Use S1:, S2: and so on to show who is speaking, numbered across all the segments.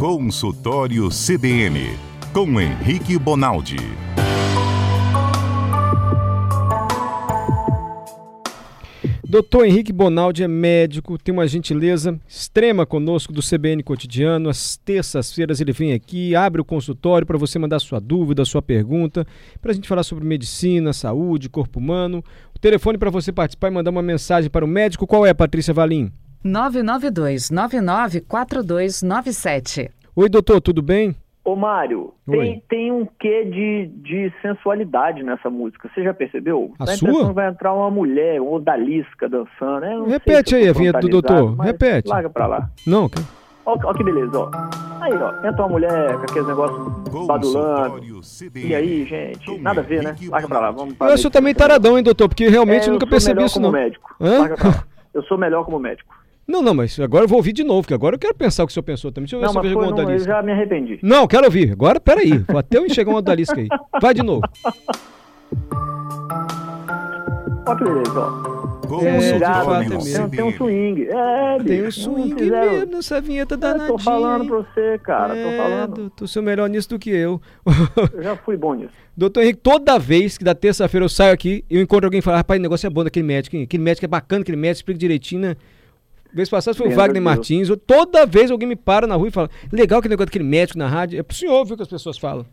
S1: Consultório CBN, com Henrique Bonaldi.
S2: Doutor Henrique Bonaldi é médico, tem uma gentileza extrema conosco do CBN Cotidiano. Às terças-feiras ele vem aqui, abre o consultório para você mandar sua dúvida, sua pergunta, para a gente falar sobre medicina, saúde, corpo humano. O telefone para você participar e mandar uma mensagem para o médico, qual é, Patrícia Valim?
S3: 992 994297.
S2: Oi, doutor, tudo bem?
S4: Ô, Mário, tem, tem um quê de, de sensualidade nessa música, você já percebeu?
S2: A
S4: Dá
S2: sua?
S4: impressão que vai entrar uma mulher, uma odalisca dançando. né? Eu não sei
S2: Repete aí a vinheta do doutor, repete.
S4: Larga pra lá.
S2: Não,
S4: Ó, ó que beleza, ó. Aí, ó, entra uma mulher com aqueles negócios badulando. E aí, gente? Nada a ver, né? Larga pra lá, vamos
S2: eu acho também taradão, hein, doutor? Porque realmente
S4: É,
S2: eu
S4: eu
S2: nunca
S4: sou
S2: percebi
S4: melhor
S2: isso,
S4: como
S2: não.
S4: médico.
S2: Hã?
S4: Larga pra lá. Eu sou melhor como médico.
S2: Não, não, mas agora eu vou ouvir de novo, que agora eu quero pensar o que o senhor pensou também. Deixa eu ver
S4: Não,
S2: se eu vejo
S4: eu já me arrependi.
S2: Não, quero ouvir. Agora, peraí. Vou até eu enxergar uma odalisca aí. Vai de novo.
S4: Ó que beleza, ó.
S2: É, de fato, é
S4: tem,
S2: mesmo.
S4: tem um swing. É, bicho.
S2: Tem um swing
S4: fizeram-
S2: mesmo nessa vinheta
S4: Eu
S2: danadinha.
S4: tô falando pra você, cara.
S2: é,
S4: Tô falando.
S2: doutor, sou melhor nisso do que eu.
S4: Eu já fui bom nisso.
S2: doutor Henrique, toda vez que da terça-feira eu saio aqui, eu encontro alguém e falo, rapaz, o negócio é bom daquele médico, hein? Aquele médico é bacana, aquele médico explica direitinho, né? Vez passada foi o Wagner. Martins. Toda vez alguém me para na rua e fala, legal aquele negócio daquele médico na rádio. É pro senhor, viu, que as pessoas falam.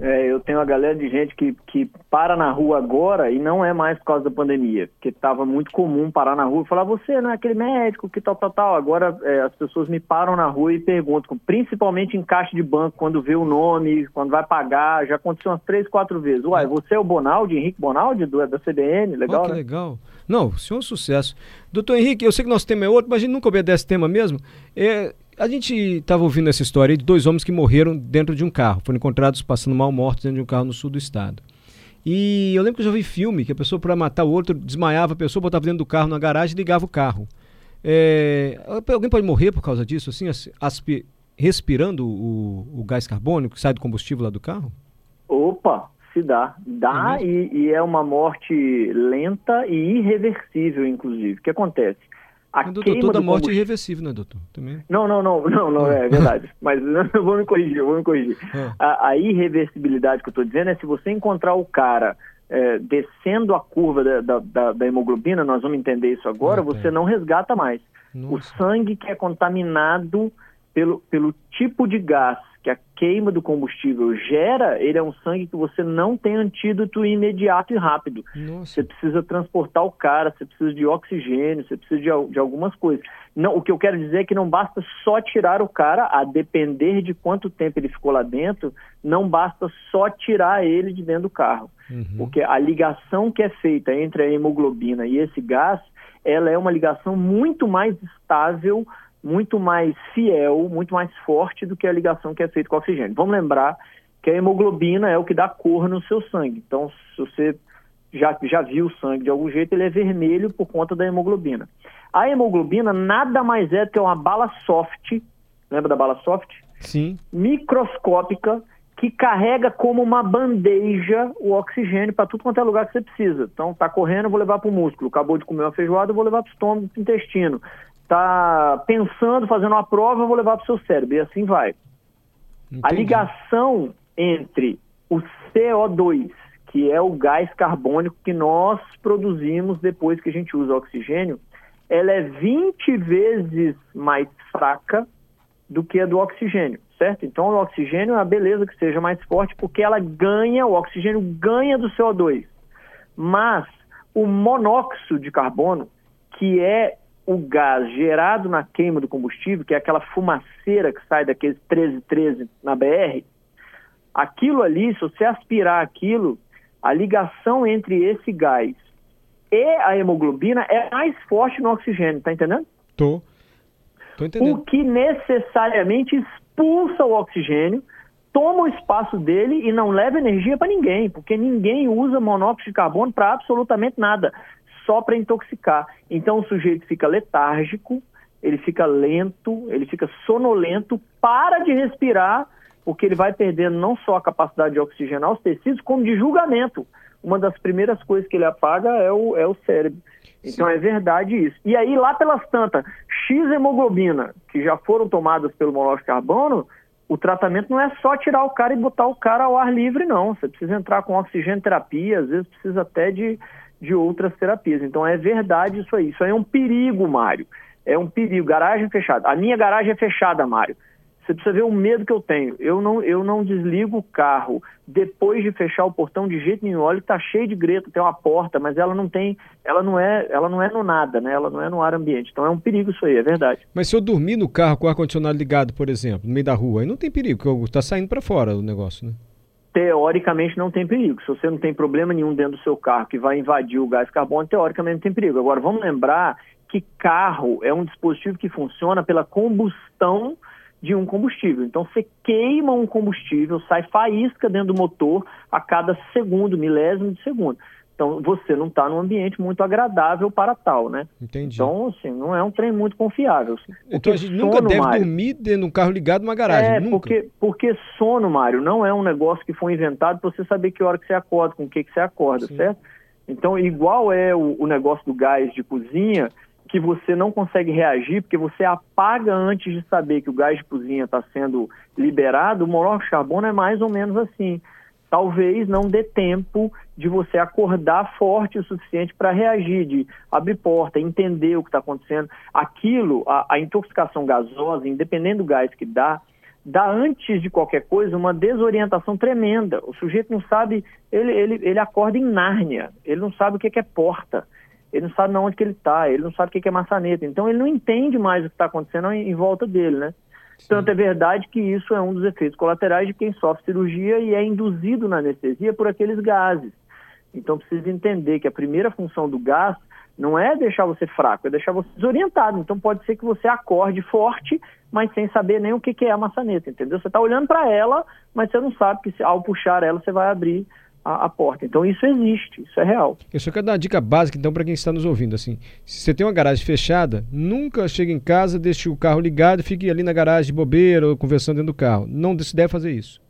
S4: É, eu tenho uma galera de gente que, que para na rua agora e não é mais por causa da pandemia, porque estava muito comum parar na rua e falar, você não é aquele médico que tal, tal, tal. Agora é, as pessoas me param na rua e perguntam, principalmente em caixa de banco, quando vê o nome, quando vai pagar, já aconteceu umas três, quatro vezes. Uai, você é o Bonaldi, Henrique Bonaldi, do, da CBN, legal,
S2: Ó, que
S4: né?
S2: legal. Não, o senhor é um sucesso. Doutor Henrique, eu sei que nosso tema é outro, mas a gente nunca obedece tema mesmo. É, a gente estava ouvindo essa história de dois homens que morreram dentro de um carro. Foram encontrados passando mal mortos dentro de um carro no sul do estado. E eu lembro que eu já vi filme que a pessoa, para matar o outro, desmaiava a pessoa, botava dentro do carro na garagem e ligava o carro. É, alguém pode morrer por causa disso, assim, as- aspi- respirando o, o gás carbônico que sai do combustível lá do carro?
S4: Opa, se dá. Dá
S2: É
S4: e, e é uma morte lenta e irreversível, inclusive. O que acontece? A
S2: Mas, doutor, toda
S4: do
S2: morte é irreversível, né, doutor? Também.
S4: Não, não, não, não, não, é verdade. Mas eu vou me corrigir, eu vou me corrigir.
S2: Ah.
S4: A, a irreversibilidade que eu estou dizendo é se você encontrar o cara é, descendo a curva da, da, da- da hemoglobina, nós vamos entender isso agora,
S2: Ah, tá.
S4: você não resgata mais. O
S2: Nossa.
S4: sangue que é contaminado pelo, pelo tipo de gás que a queima do combustível gera, ele é um sangue que você não tem antídoto imediato e rápido.
S2: Nossa.
S4: Você precisa transportar o cara, você precisa de oxigênio, você precisa de, de algumas coisas. Não, o que eu quero dizer é que não basta só tirar o cara, a depender de quanto tempo ele ficou lá dentro, não basta só tirar ele de dentro do carro.
S2: Uhum.
S4: Porque a ligação que é feita entre a hemoglobina e esse gás, ela é uma ligação muito mais estável, muito mais fiel, muito mais forte do que a ligação que é feita com o oxigênio. Vamos lembrar que a hemoglobina é o que dá cor no seu sangue. Então, se você já, já viu o sangue de algum jeito, ele é vermelho por conta da hemoglobina. A hemoglobina nada mais é do que uma bala soft, lembra da bala soft?
S2: Sim.
S4: microscópica que carrega como uma bandeja o oxigênio para tudo quanto é lugar que você precisa. Então, tá correndo, eu vou levar para o músculo. Acabou de comer uma feijoada, eu vou levar para o estômago, para o intestino. Tá pensando, fazendo uma prova, eu vou levar para o seu cérebro. E assim vai. A
S2: Entendi.
S4: ligação entre o CO2, que é o gás carbônico que nós produzimos depois que a gente usa oxigênio, ela é 20 vezes mais fraca do que a do oxigênio, certo? Então o oxigênio é a beleza que seja mais forte porque ela ganha, o oxigênio ganha do CO2. Mas o monóxido de carbono, que é o gás gerado na queima do combustível, que é aquela fumaceira que sai daqueles 1313 na BR, aquilo ali, se você aspirar aquilo, a ligação entre esse gás e a hemoglobina é mais forte no oxigênio, tá entendendo?
S2: Tô. Tô entendendo.
S4: O que necessariamente expulsa o oxigênio, toma o espaço dele e não leva energia para ninguém, porque ninguém usa monóxido de carbono para absolutamente nada, só para intoxicar. Então o sujeito fica letárgico, ele fica lento, ele fica sonolento, para de respirar, porque ele vai perdendo não só a capacidade de oxigenar os tecidos, como de julgamento. Uma das primeiras coisas que ele apaga é o, é o cérebro. Então é verdade isso. E aí, lá pelas tantas, X hemoglobina, que já foram tomadas pelo monóxido de carbono, o tratamento não é só tirar o cara e botar o cara ao ar livre, não. Você precisa entrar com oxigênio terapia, às vezes precisa até de, de outras terapias. Então é verdade isso aí. Isso aí é um perigo, Mário. É um perigo. Garagem fechada. A minha garagem é fechada, Mário. Você precisa ver o medo que eu tenho. Eu não, eu não desligo o carro depois de fechar o portão de jeito nenhum. Olha que tá cheio de greta, tem uma porta, mas ela não tem, ela não é, ela não é no nada, né? Ela não é no ar ambiente. Então é um perigo isso aí, é verdade.
S2: Mas se eu dormir no carro com o ar condicionado ligado, por exemplo, no meio da rua, aí não tem perigo, porque tá saindo para fora o negócio, né?
S4: Teoricamente não tem perigo. Se você não tem problema nenhum dentro do seu carro que vai invadir o gás carbônico, teoricamente não tem perigo. Agora vamos lembrar que carro é um dispositivo que funciona pela combustão de um combustível. Então você queima um combustível, sai faísca dentro do motor a cada segundo, milésimo de segundo. Então você não está num ambiente muito agradável para tal, né?
S2: Entendi.
S4: Então, assim, não é um trem muito confiável.
S2: Então a gente nunca deve Mário, dormir dentro de um carro ligado numa garagem.
S4: É,
S2: nunca.
S4: Porque, porque sono, Mário, não é um negócio que foi inventado para você saber que hora que você acorda, com o que, que você acorda, Sim. certo? Então, igual é o, o negócio do gás de cozinha, que você não consegue reagir porque você apaga antes de saber que o gás de cozinha está sendo liberado, o monóxido de carbono é mais ou menos assim. Talvez não dê tempo de você acordar forte o suficiente para reagir, de abrir porta, entender o que está acontecendo. Aquilo, a, a intoxicação gasosa, independente do gás que dá, dá antes de qualquer coisa uma desorientação tremenda. O sujeito não sabe, ele, ele, ele acorda em Nárnia, ele não sabe o que é porta ele não sabe onde que ele está, ele não sabe o que é maçaneta. Então ele não entende mais o que está acontecendo em, em, volta dele, né? Tanto é verdade que isso é um dos efeitos colaterais de quem sofre cirurgia e é induzido na anestesia por aqueles gases. Então precisa entender que a primeira função do gás não é deixar você fraco, é deixar você desorientado. Então pode ser que você acorde forte, mas sem saber nem o que é a maçaneta, entendeu? Você está olhando para ela, mas você não sabe que ao puxar ela você vai abrir a, a, porta. Então isso existe, isso é real.
S2: Eu só quero dar uma dica básica então para quem está nos ouvindo assim. Se você tem uma garagem fechada, nunca chegue em casa, deixe o carro ligado e fique ali na garagem de bobeira ou conversando dentro do carro. Não se deve fazer isso.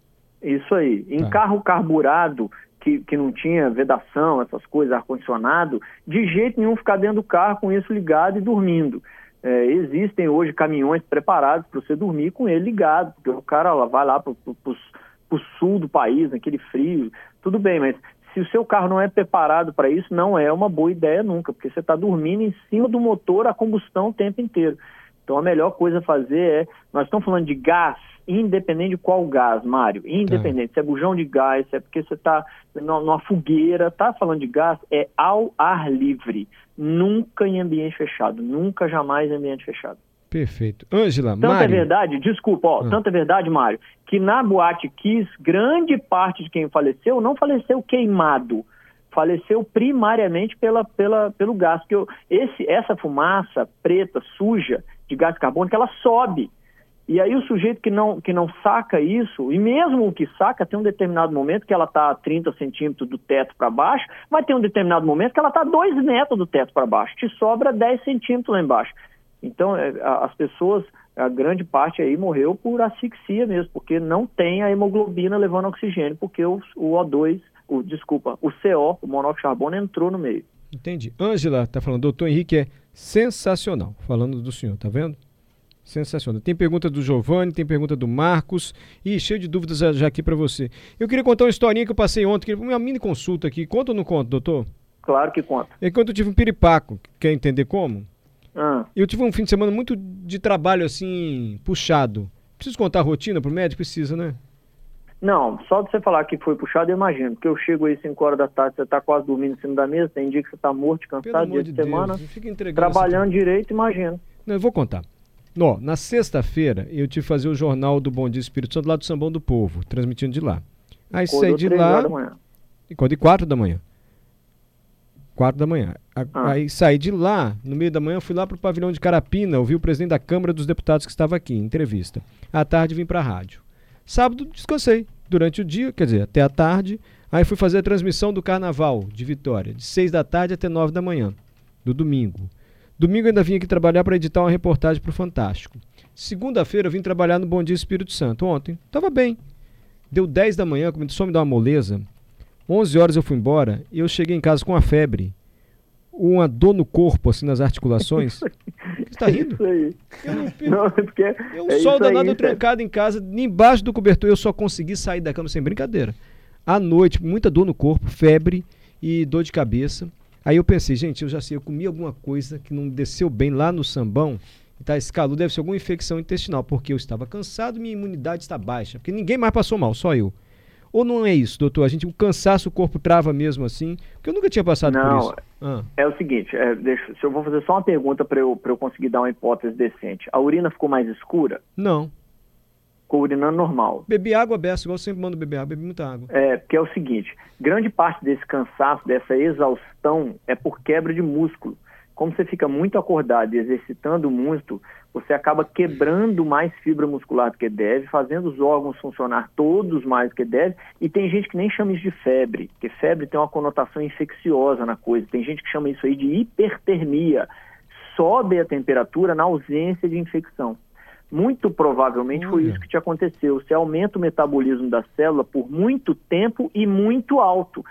S4: Isso aí. Em tá. carro carburado, que, que não tinha vedação, essas coisas, ar-condicionado, de jeito nenhum ficar dentro do carro com isso ligado e dormindo. É, existem hoje caminhões preparados para você dormir com ele ligado, porque o cara lá, vai lá para o sul do país, naquele frio, tudo bem, mas se o seu carro não é preparado para isso, não é uma boa ideia nunca, porque você está dormindo em cima do motor a combustão o tempo inteiro. Então a melhor coisa a fazer é, nós estamos falando de gás, independente de qual gás, Mário, independente, é. se é bujão de gás, se é porque você está numa fogueira, tá falando de gás, é ao ar livre, nunca em ambiente fechado, nunca jamais em ambiente fechado.
S2: Perfeito. Ângela,
S4: Tanto Mário... é verdade, desculpa, ó, ah. tanto é verdade, Mário, que na Boate Kiss, grande parte de quem faleceu não faleceu queimado, faleceu primariamente pela, pela, pelo gás. Porque eu, esse, essa fumaça preta, suja, de gás carbônico, ela sobe. E aí o sujeito que não, que não saca isso, e mesmo o que saca, tem um determinado momento que ela está a 30 centímetros do teto para baixo, vai ter um determinado momento que ela está a 2 metros do teto para baixo, te sobra 10 centímetros lá embaixo. Então, é, as pessoas, a grande parte aí morreu por asfixia mesmo, porque não tem a hemoglobina levando oxigênio, porque o, o O2, o, desculpa, o CO, o monóxido de carbono, entrou no meio.
S2: Entendi. Ângela está falando, doutor Henrique é sensacional, falando do senhor, tá vendo? Sensacional. Tem pergunta do Giovanni, tem pergunta do Marcos e cheio de dúvidas já aqui para você. Eu queria contar uma historinha que eu passei ontem, uma mini consulta aqui. Conta ou não conta, doutor?
S4: Claro que conta.
S2: Enquanto eu tive um piripaco, quer entender como? Ah. Eu tive um fim de semana muito de trabalho, assim, puxado. Preciso contar a rotina pro médico? Precisa, né?
S4: Não, só de você falar que foi puxado, eu imagino. Porque eu chego aí 5 horas da tarde, você tá quase dormindo em cima da mesa, tem dia que você tá morto, cansado, dia de, de semana. Trabalhando direito, imagino.
S2: Não, eu vou contar. Ó, na sexta-feira, eu tive que fazer o jornal do Bom Dia Espírito Santo lá do Sambão do Povo, transmitindo de lá. Aí Acordou saí de lá. Acordei quatro da manhã. Quatro da manhã. Ah. Aí saí de lá, no meio da manhã, fui lá para o pavilhão de Carapina, ouvi o presidente da Câmara dos Deputados que estava aqui, em entrevista. À tarde vim para a rádio. Sábado descansei durante o dia, quer dizer, até a tarde. Aí fui fazer a transmissão do Carnaval de Vitória, de seis da tarde até nove da manhã, do domingo. Domingo ainda vim aqui trabalhar para editar uma reportagem para o Fantástico. Segunda-feira eu vim trabalhar no Bom Dia Espírito Santo. Ontem, estava bem. Deu 10 da manhã, começou a me dar uma moleza. 11 horas eu fui embora e eu cheguei em casa com a febre. Uma dor no corpo, assim, nas articulações. tá rindo?
S4: Isso aí.
S2: Eu, não-
S4: Não, é porque
S2: eu um
S4: é
S2: sol
S4: aí,
S2: danado
S4: Sérgio.
S2: trancado em casa, embaixo do cobertor, eu só consegui sair da cama sem brincadeira. À noite, muita dor no corpo, febre e dor de cabeça. Aí eu pensei, gente, eu já sei, eu comi alguma coisa que não desceu bem lá no sambão. Tá, esse calor deve ser alguma infecção intestinal, porque eu estava cansado, minha imunidade está baixa. Porque ninguém mais passou mal, só eu. Ou não é isso, doutor? A gente, o cansaço, o corpo trava mesmo assim? Porque eu nunca tinha passado por
S4: Não,
S2: isso. Ah,
S4: É o seguinte, é, deixa, se eu vou fazer só uma pergunta para eu, pra eu conseguir dar uma hipótese decente. A urina ficou mais escura?
S2: não.
S4: Ficou urinando normal.
S2: Bebi água beça, igual eu sempre mando beber água, bebi muita água.
S4: É, porque é o seguinte, grande parte desse cansaço, dessa exaustão, é por quebra de músculo. Como você fica muito acordado e exercitando muito, você acaba quebrando mais fibra muscular do que deve, fazendo os órgãos funcionar todos mais do que deve, e tem gente que nem chama isso de febre, porque febre tem uma conotação infecciosa na coisa. Tem gente que chama isso aí de hipertermia. Sobe a temperatura na ausência de infecção. Muito provavelmente foi
S2: Olha.
S4: isso que te aconteceu. Você aumenta o metabolismo da célula por muito tempo e muito alto,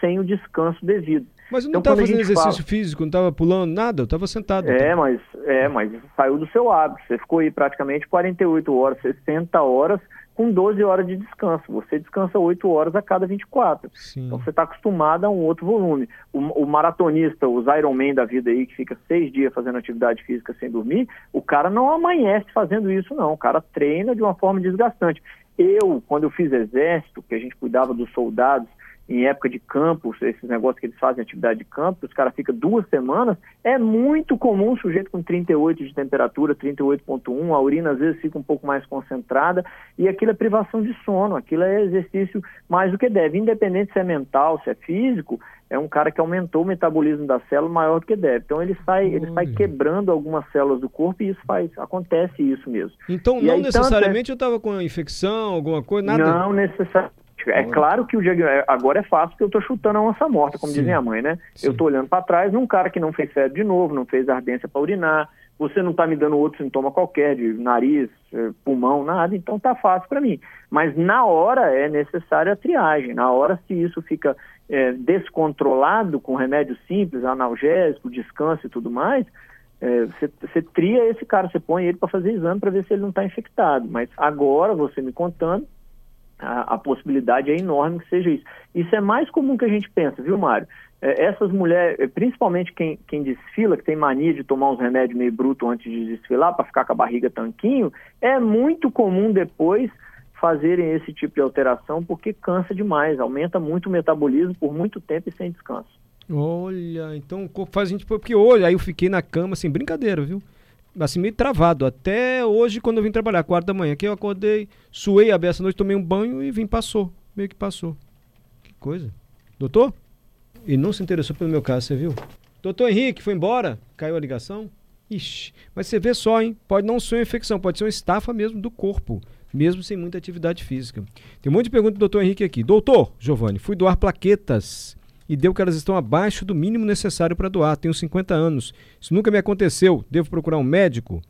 S4: sem o descanso devido.
S2: Mas eu não
S4: Então,
S2: estava
S4: a
S2: fazendo exercício
S4: fala-
S2: físico, não estava pulando nada, eu estava sentado.
S4: É, mas é, mas saiu do seu hábito. Você ficou aí praticamente 48 horas, 60 horas com 12 horas de descanso. Você descansa 8 horas a cada 24.
S2: Sim.
S4: Então você está acostumado a um outro volume. O, o maratonista, os Ironman da vida aí, que fica seis dias fazendo atividade física sem dormir, o cara não amanhece fazendo isso, não. O cara treina de uma forma desgastante. Eu, quando eu fiz exército, que a gente cuidava dos soldados em época de campo, esses negócios que eles fazem atividade de campo, os caras ficam duas semanas, é muito comum um sujeito com 38 de temperatura, 38.1, a urina às vezes fica um pouco mais concentrada, e aquilo é privação de sono, aquilo é exercício mais do que deve, independente se é mental, se é físico, é um cara que aumentou o metabolismo da célula maior do que deve. Então ele sai, ele sai
S2: Olha.
S4: quebrando algumas células do corpo e isso faz, acontece isso mesmo.
S2: Então,
S4: E
S2: não
S4: aí, tanto
S2: necessariamente eu estava com infecção, alguma coisa, nada.
S4: Não necessariamente. É claro que o diagnóstico agora é fácil porque eu estou chutando a onça morta, como
S2: Sim.
S4: diz minha mãe, né?
S2: Sim.
S4: Eu estou olhando para trás num cara que não fez febre de novo, não fez ardência para urinar, você não está me dando outro sintoma qualquer de nariz, eh, pulmão, nada, então tá fácil para mim. Mas na hora é necessária a triagem. Na hora, se isso fica eh, descontrolado com remédio simples, analgésico, descanso e tudo mais, é, você, você tria esse cara, você põe ele para fazer exame para ver se ele não está infectado. Mas agora, você me contando, a, a possibilidade é enorme que seja isso. Isso é mais comum que a gente pensa, viu, Mário? É, essas mulheres, é, principalmente quem, quem desfila, que tem mania de tomar uns remédios meio bruto antes de desfilar para ficar com a barriga tanquinho, é muito comum depois fazerem esse tipo de alteração porque cansa demais, aumenta muito o metabolismo por muito tempo e sem descanso.
S2: Olha, então o corpo faz a gente. Porque hoje, aí eu fiquei na cama, assim, brincadeira, viu? Assim, meio travado. Até hoje, quando eu vim trabalhar, quatro da manhã, que eu acordei, suei a beça noite, tomei um banho e vim, passou. Meio que passou. Que coisa. Doutor? E não se interessou pelo meu caso, você viu? Doutor Henrique, foi embora? Caiu a ligação? Ixi, mas você vê só, hein? Pode não ser uma infecção, pode ser uma estafa mesmo do corpo, mesmo sem muita atividade física. Tem um monte de pergunta do doutor Henrique aqui. Doutor, Giovanni, fui doar plaquetas e deu que elas estão abaixo do mínimo necessário para doar. Tenho 50 anos. Isso nunca me aconteceu. Devo procurar um médico?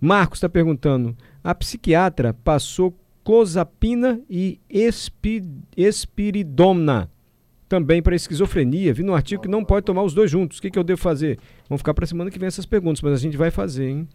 S2: Marcos está perguntando. A psiquiatra passou clozapina e espi, espiridona também para esquizofrenia. Vi no artigo que não pode tomar os dois juntos. O que, que eu devo fazer? Vamos ficar para semana que vem essas perguntas, mas a gente vai fazer, hein?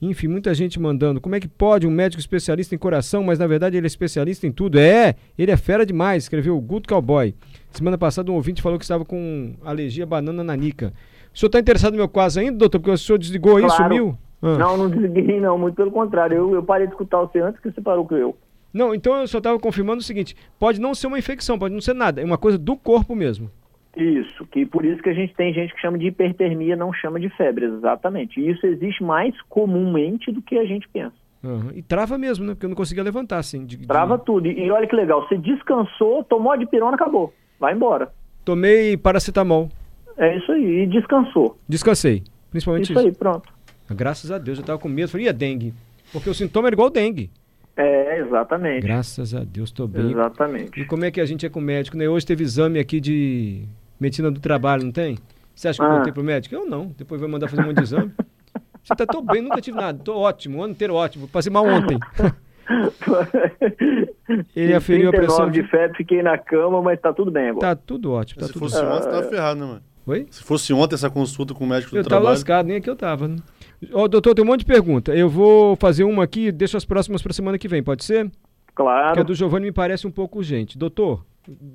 S2: Enfim, muita gente mandando. Como é que pode um médico especialista em coração, mas na verdade ele é especialista em tudo? É, ele é fera demais, escreveu o Good Cowboy. Semana passada um ouvinte falou que estava com alergia à banana nanica. O senhor está interessado no meu caso ainda, doutor? Porque o senhor desligou aí,
S4: Claro.
S2: sumiu? Ah.
S4: Não, não desliguei não, muito pelo contrário. Eu, eu parei de escutar você antes que você parou com eu.
S2: Não, então eu só estava confirmando o seguinte: pode não ser uma infecção, pode não ser nada, é uma coisa do corpo mesmo.
S4: Isso, que por isso que a gente tem gente que chama de hipertermia, não chama de febre, exatamente. E isso existe mais comumente do que a gente pensa.
S2: Aham. E trava mesmo, né? Porque eu não conseguia levantar, assim. de- de-
S4: Trava tudo. E, olha que legal, você descansou, tomou a dipirona, acabou. Vai embora.
S2: Tomei paracetamol.
S4: É isso aí, e descansou.
S2: Descansei. Principalmente
S4: Isso
S2: isso.
S4: aí, pronto.
S2: Graças a Deus, eu tava com medo. Falei, e a dengue? Porque o sintoma era igual dengue.
S4: É, exatamente.
S2: Graças a Deus, tô bem.
S4: Exatamente.
S2: E como é que a gente é com o médico, né? Hoje teve exame aqui de medicina do trabalho, não tem? Você acha que eu
S4: Ah.
S2: contei pro médico? Eu não. Depois vai mandar fazer um monte de exame. Você tá tão bem, nunca tive nada. Tô ótimo, o ano inteiro ótimo. Passei mal ontem. Ele aferiu a
S4: 39
S2: pressão
S4: de
S2: de...
S4: febre, fiquei na cama, mas tá tudo bem agora.
S2: Tá tudo ótimo, tá
S3: Se
S2: tudo
S3: fosse
S2: ótimo.
S3: ontem, tava ferrado, né, mano?
S2: Oi?
S3: Se fosse ontem essa consulta com o médico do
S2: Eu tava
S3: trabalho.
S2: lascado, nem aqui eu tava. Né? Ó, doutor, tem um monte de pergunta. Eu vou fazer uma aqui, deixo as próximas para semana que vem, pode ser?
S4: Claro.
S2: Que a do Giovanni me parece um pouco urgente. Doutor,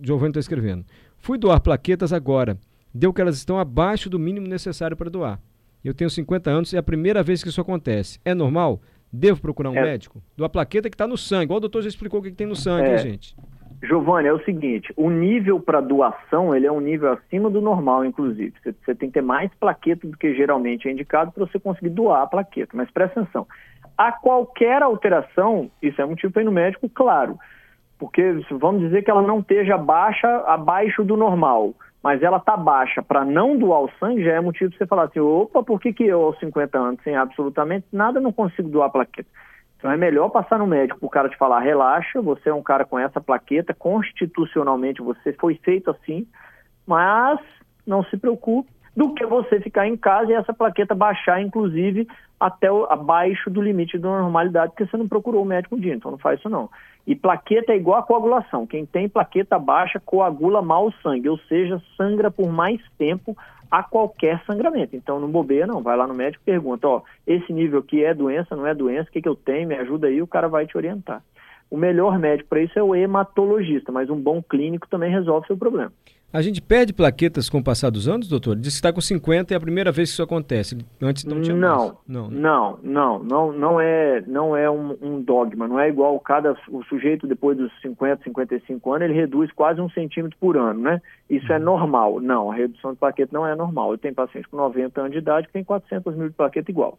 S2: Giovanni está escrevendo. Fui doar plaquetas agora. Deu que elas estão abaixo do mínimo necessário para doar. Eu tenho 50 anos e é a primeira vez que isso acontece. É normal? Devo procurar um
S4: É.
S2: médico? Doar plaqueta que está no sangue. Igual o doutor já explicou o que, que tem no sangue,
S4: É.
S2: hein, gente?
S4: Giovanni, é o seguinte, o nível para doação, ele é um nível acima do normal, inclusive. Você, você tem que ter mais plaqueta do que geralmente é indicado para você conseguir doar a plaqueta. Mas presta atenção, a qualquer alteração, isso é motivo para ir no médico, claro. Porque vamos dizer que ela não esteja baixa, abaixo do normal, mas ela está baixa para não doar o sangue, já é motivo para você falar assim, opa, por que, que eu aos 50 anos, sem absolutamente nada, não consigo doar plaqueta? Então é melhor passar no médico para o cara te falar, relaxa, você é um cara com essa plaqueta, constitucionalmente você foi feito assim, mas não se preocupe, do que você ficar em casa e essa plaqueta baixar, inclusive, até o, abaixo do limite da normalidade, porque você não procurou o médico um dia, então não faz isso não. E plaqueta é igual a coagulação, quem tem plaqueta baixa coagula mal o sangue, ou seja, sangra por mais tempo a qualquer sangramento. Então não bobeia não, vai lá no médico e pergunta, ó, esse nível aqui é doença, não é doença, o que, que eu tenho, me ajuda aí, o cara vai te orientar. O melhor médico para isso é o hematologista, mas um bom clínico também resolve seu problema.
S2: A gente perde plaquetas com o passar dos anos, doutor? Diz que está com 50 e é a primeira vez que isso acontece. Antes não tinha
S4: não.
S2: Não, né?
S4: não, não, não, não é, não é um, um dogma, não é igual cada o sujeito depois dos 50, 55 anos, ele reduz quase um centímetro por ano, né? Isso é
S2: Uhum.
S4: normal. Não, a redução de plaqueta não é normal. Eu tenho paciente com 90 anos de idade que tem 400 mil de plaqueta igual.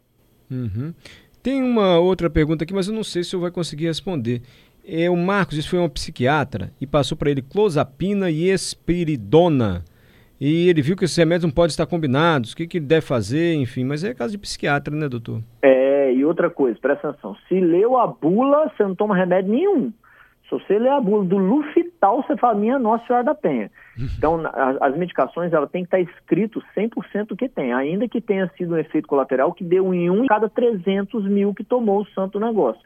S2: Uhum. Tem uma outra pergunta aqui, mas eu não sei se o senhor vai conseguir responder. É, o Marcos, isso foi um psiquiatra e passou para ele clozapina e espiridona. E ele viu que esses remédios não podem estar combinados, o que, que ele deve fazer, enfim. Mas é caso de psiquiatra, né, doutor?
S4: É, e outra coisa, presta atenção. Se leu a bula, você não toma remédio nenhum. Se você ler a bula do Lufital, você fala, minha Nossa Senhora da Penha. Então, as, as medicações, ela tem que estar escrito 100% o que tem, ainda que tenha sido um efeito colateral que deu em um em cada 300 mil que tomou o santo negócio.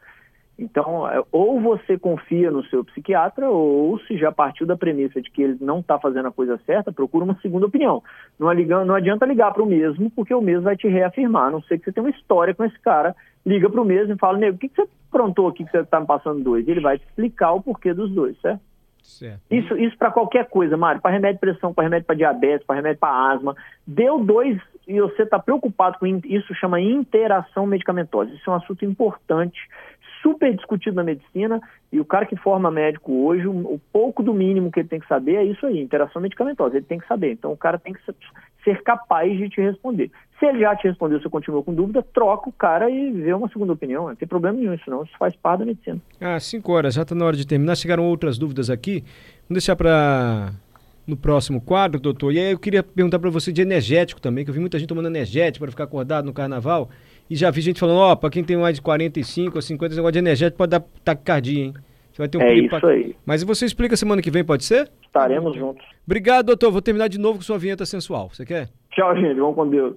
S4: Então, é, ou você confia no seu psiquiatra, ou se já partiu da premissa de que ele não está fazendo a coisa certa, procura uma segunda opinião. Não, liga- não adianta ligar para o mesmo, porque o mesmo vai te reafirmar, a não ser que você tenha uma história com esse cara. Liga para o mesmo e fala, nego, o que, que você aprontou aqui que você está me passando dois? Ele vai te explicar o porquê dos dois, certo?
S2: Certo.
S4: Isso, isso para qualquer coisa, Mário, para remédio de pressão, para remédio para diabetes, para remédio para asma. Deu dois e você está preocupado com isso, chama interação medicamentosa. Isso é um assunto importante, super discutido na medicina, e o cara que forma médico hoje, o, pouco do mínimo que ele tem que saber é isso aí, interação medicamentosa, ele tem que saber. Então o cara tem que ser- ser capaz de te responder. Se ele já te respondeu, você continua com dúvida, troca o cara e vê uma segunda opinião. Não tem problema nenhum isso não, isso faz parte da medicina.
S2: Ah, cinco horas, já está na hora de terminar. Chegaram outras dúvidas aqui. Vamos deixar para no próximo quadro, doutor. E aí eu queria perguntar para você de energético também, que eu vi muita gente tomando energético para ficar acordado no carnaval. E já vi gente falando, ó, para quem tem mais de 45 ou 50, esse negócio de energético pode dar taquicardia, hein? Você vai ter um
S4: É isso
S2: pra-
S4: aí.
S2: Mas você explica semana que vem, pode ser?
S4: Estaremos juntos.
S2: Obrigado, doutor. Vou terminar de novo com sua vinheta sensual. Você quer?
S4: Tchau, gente. Vamos com Deus.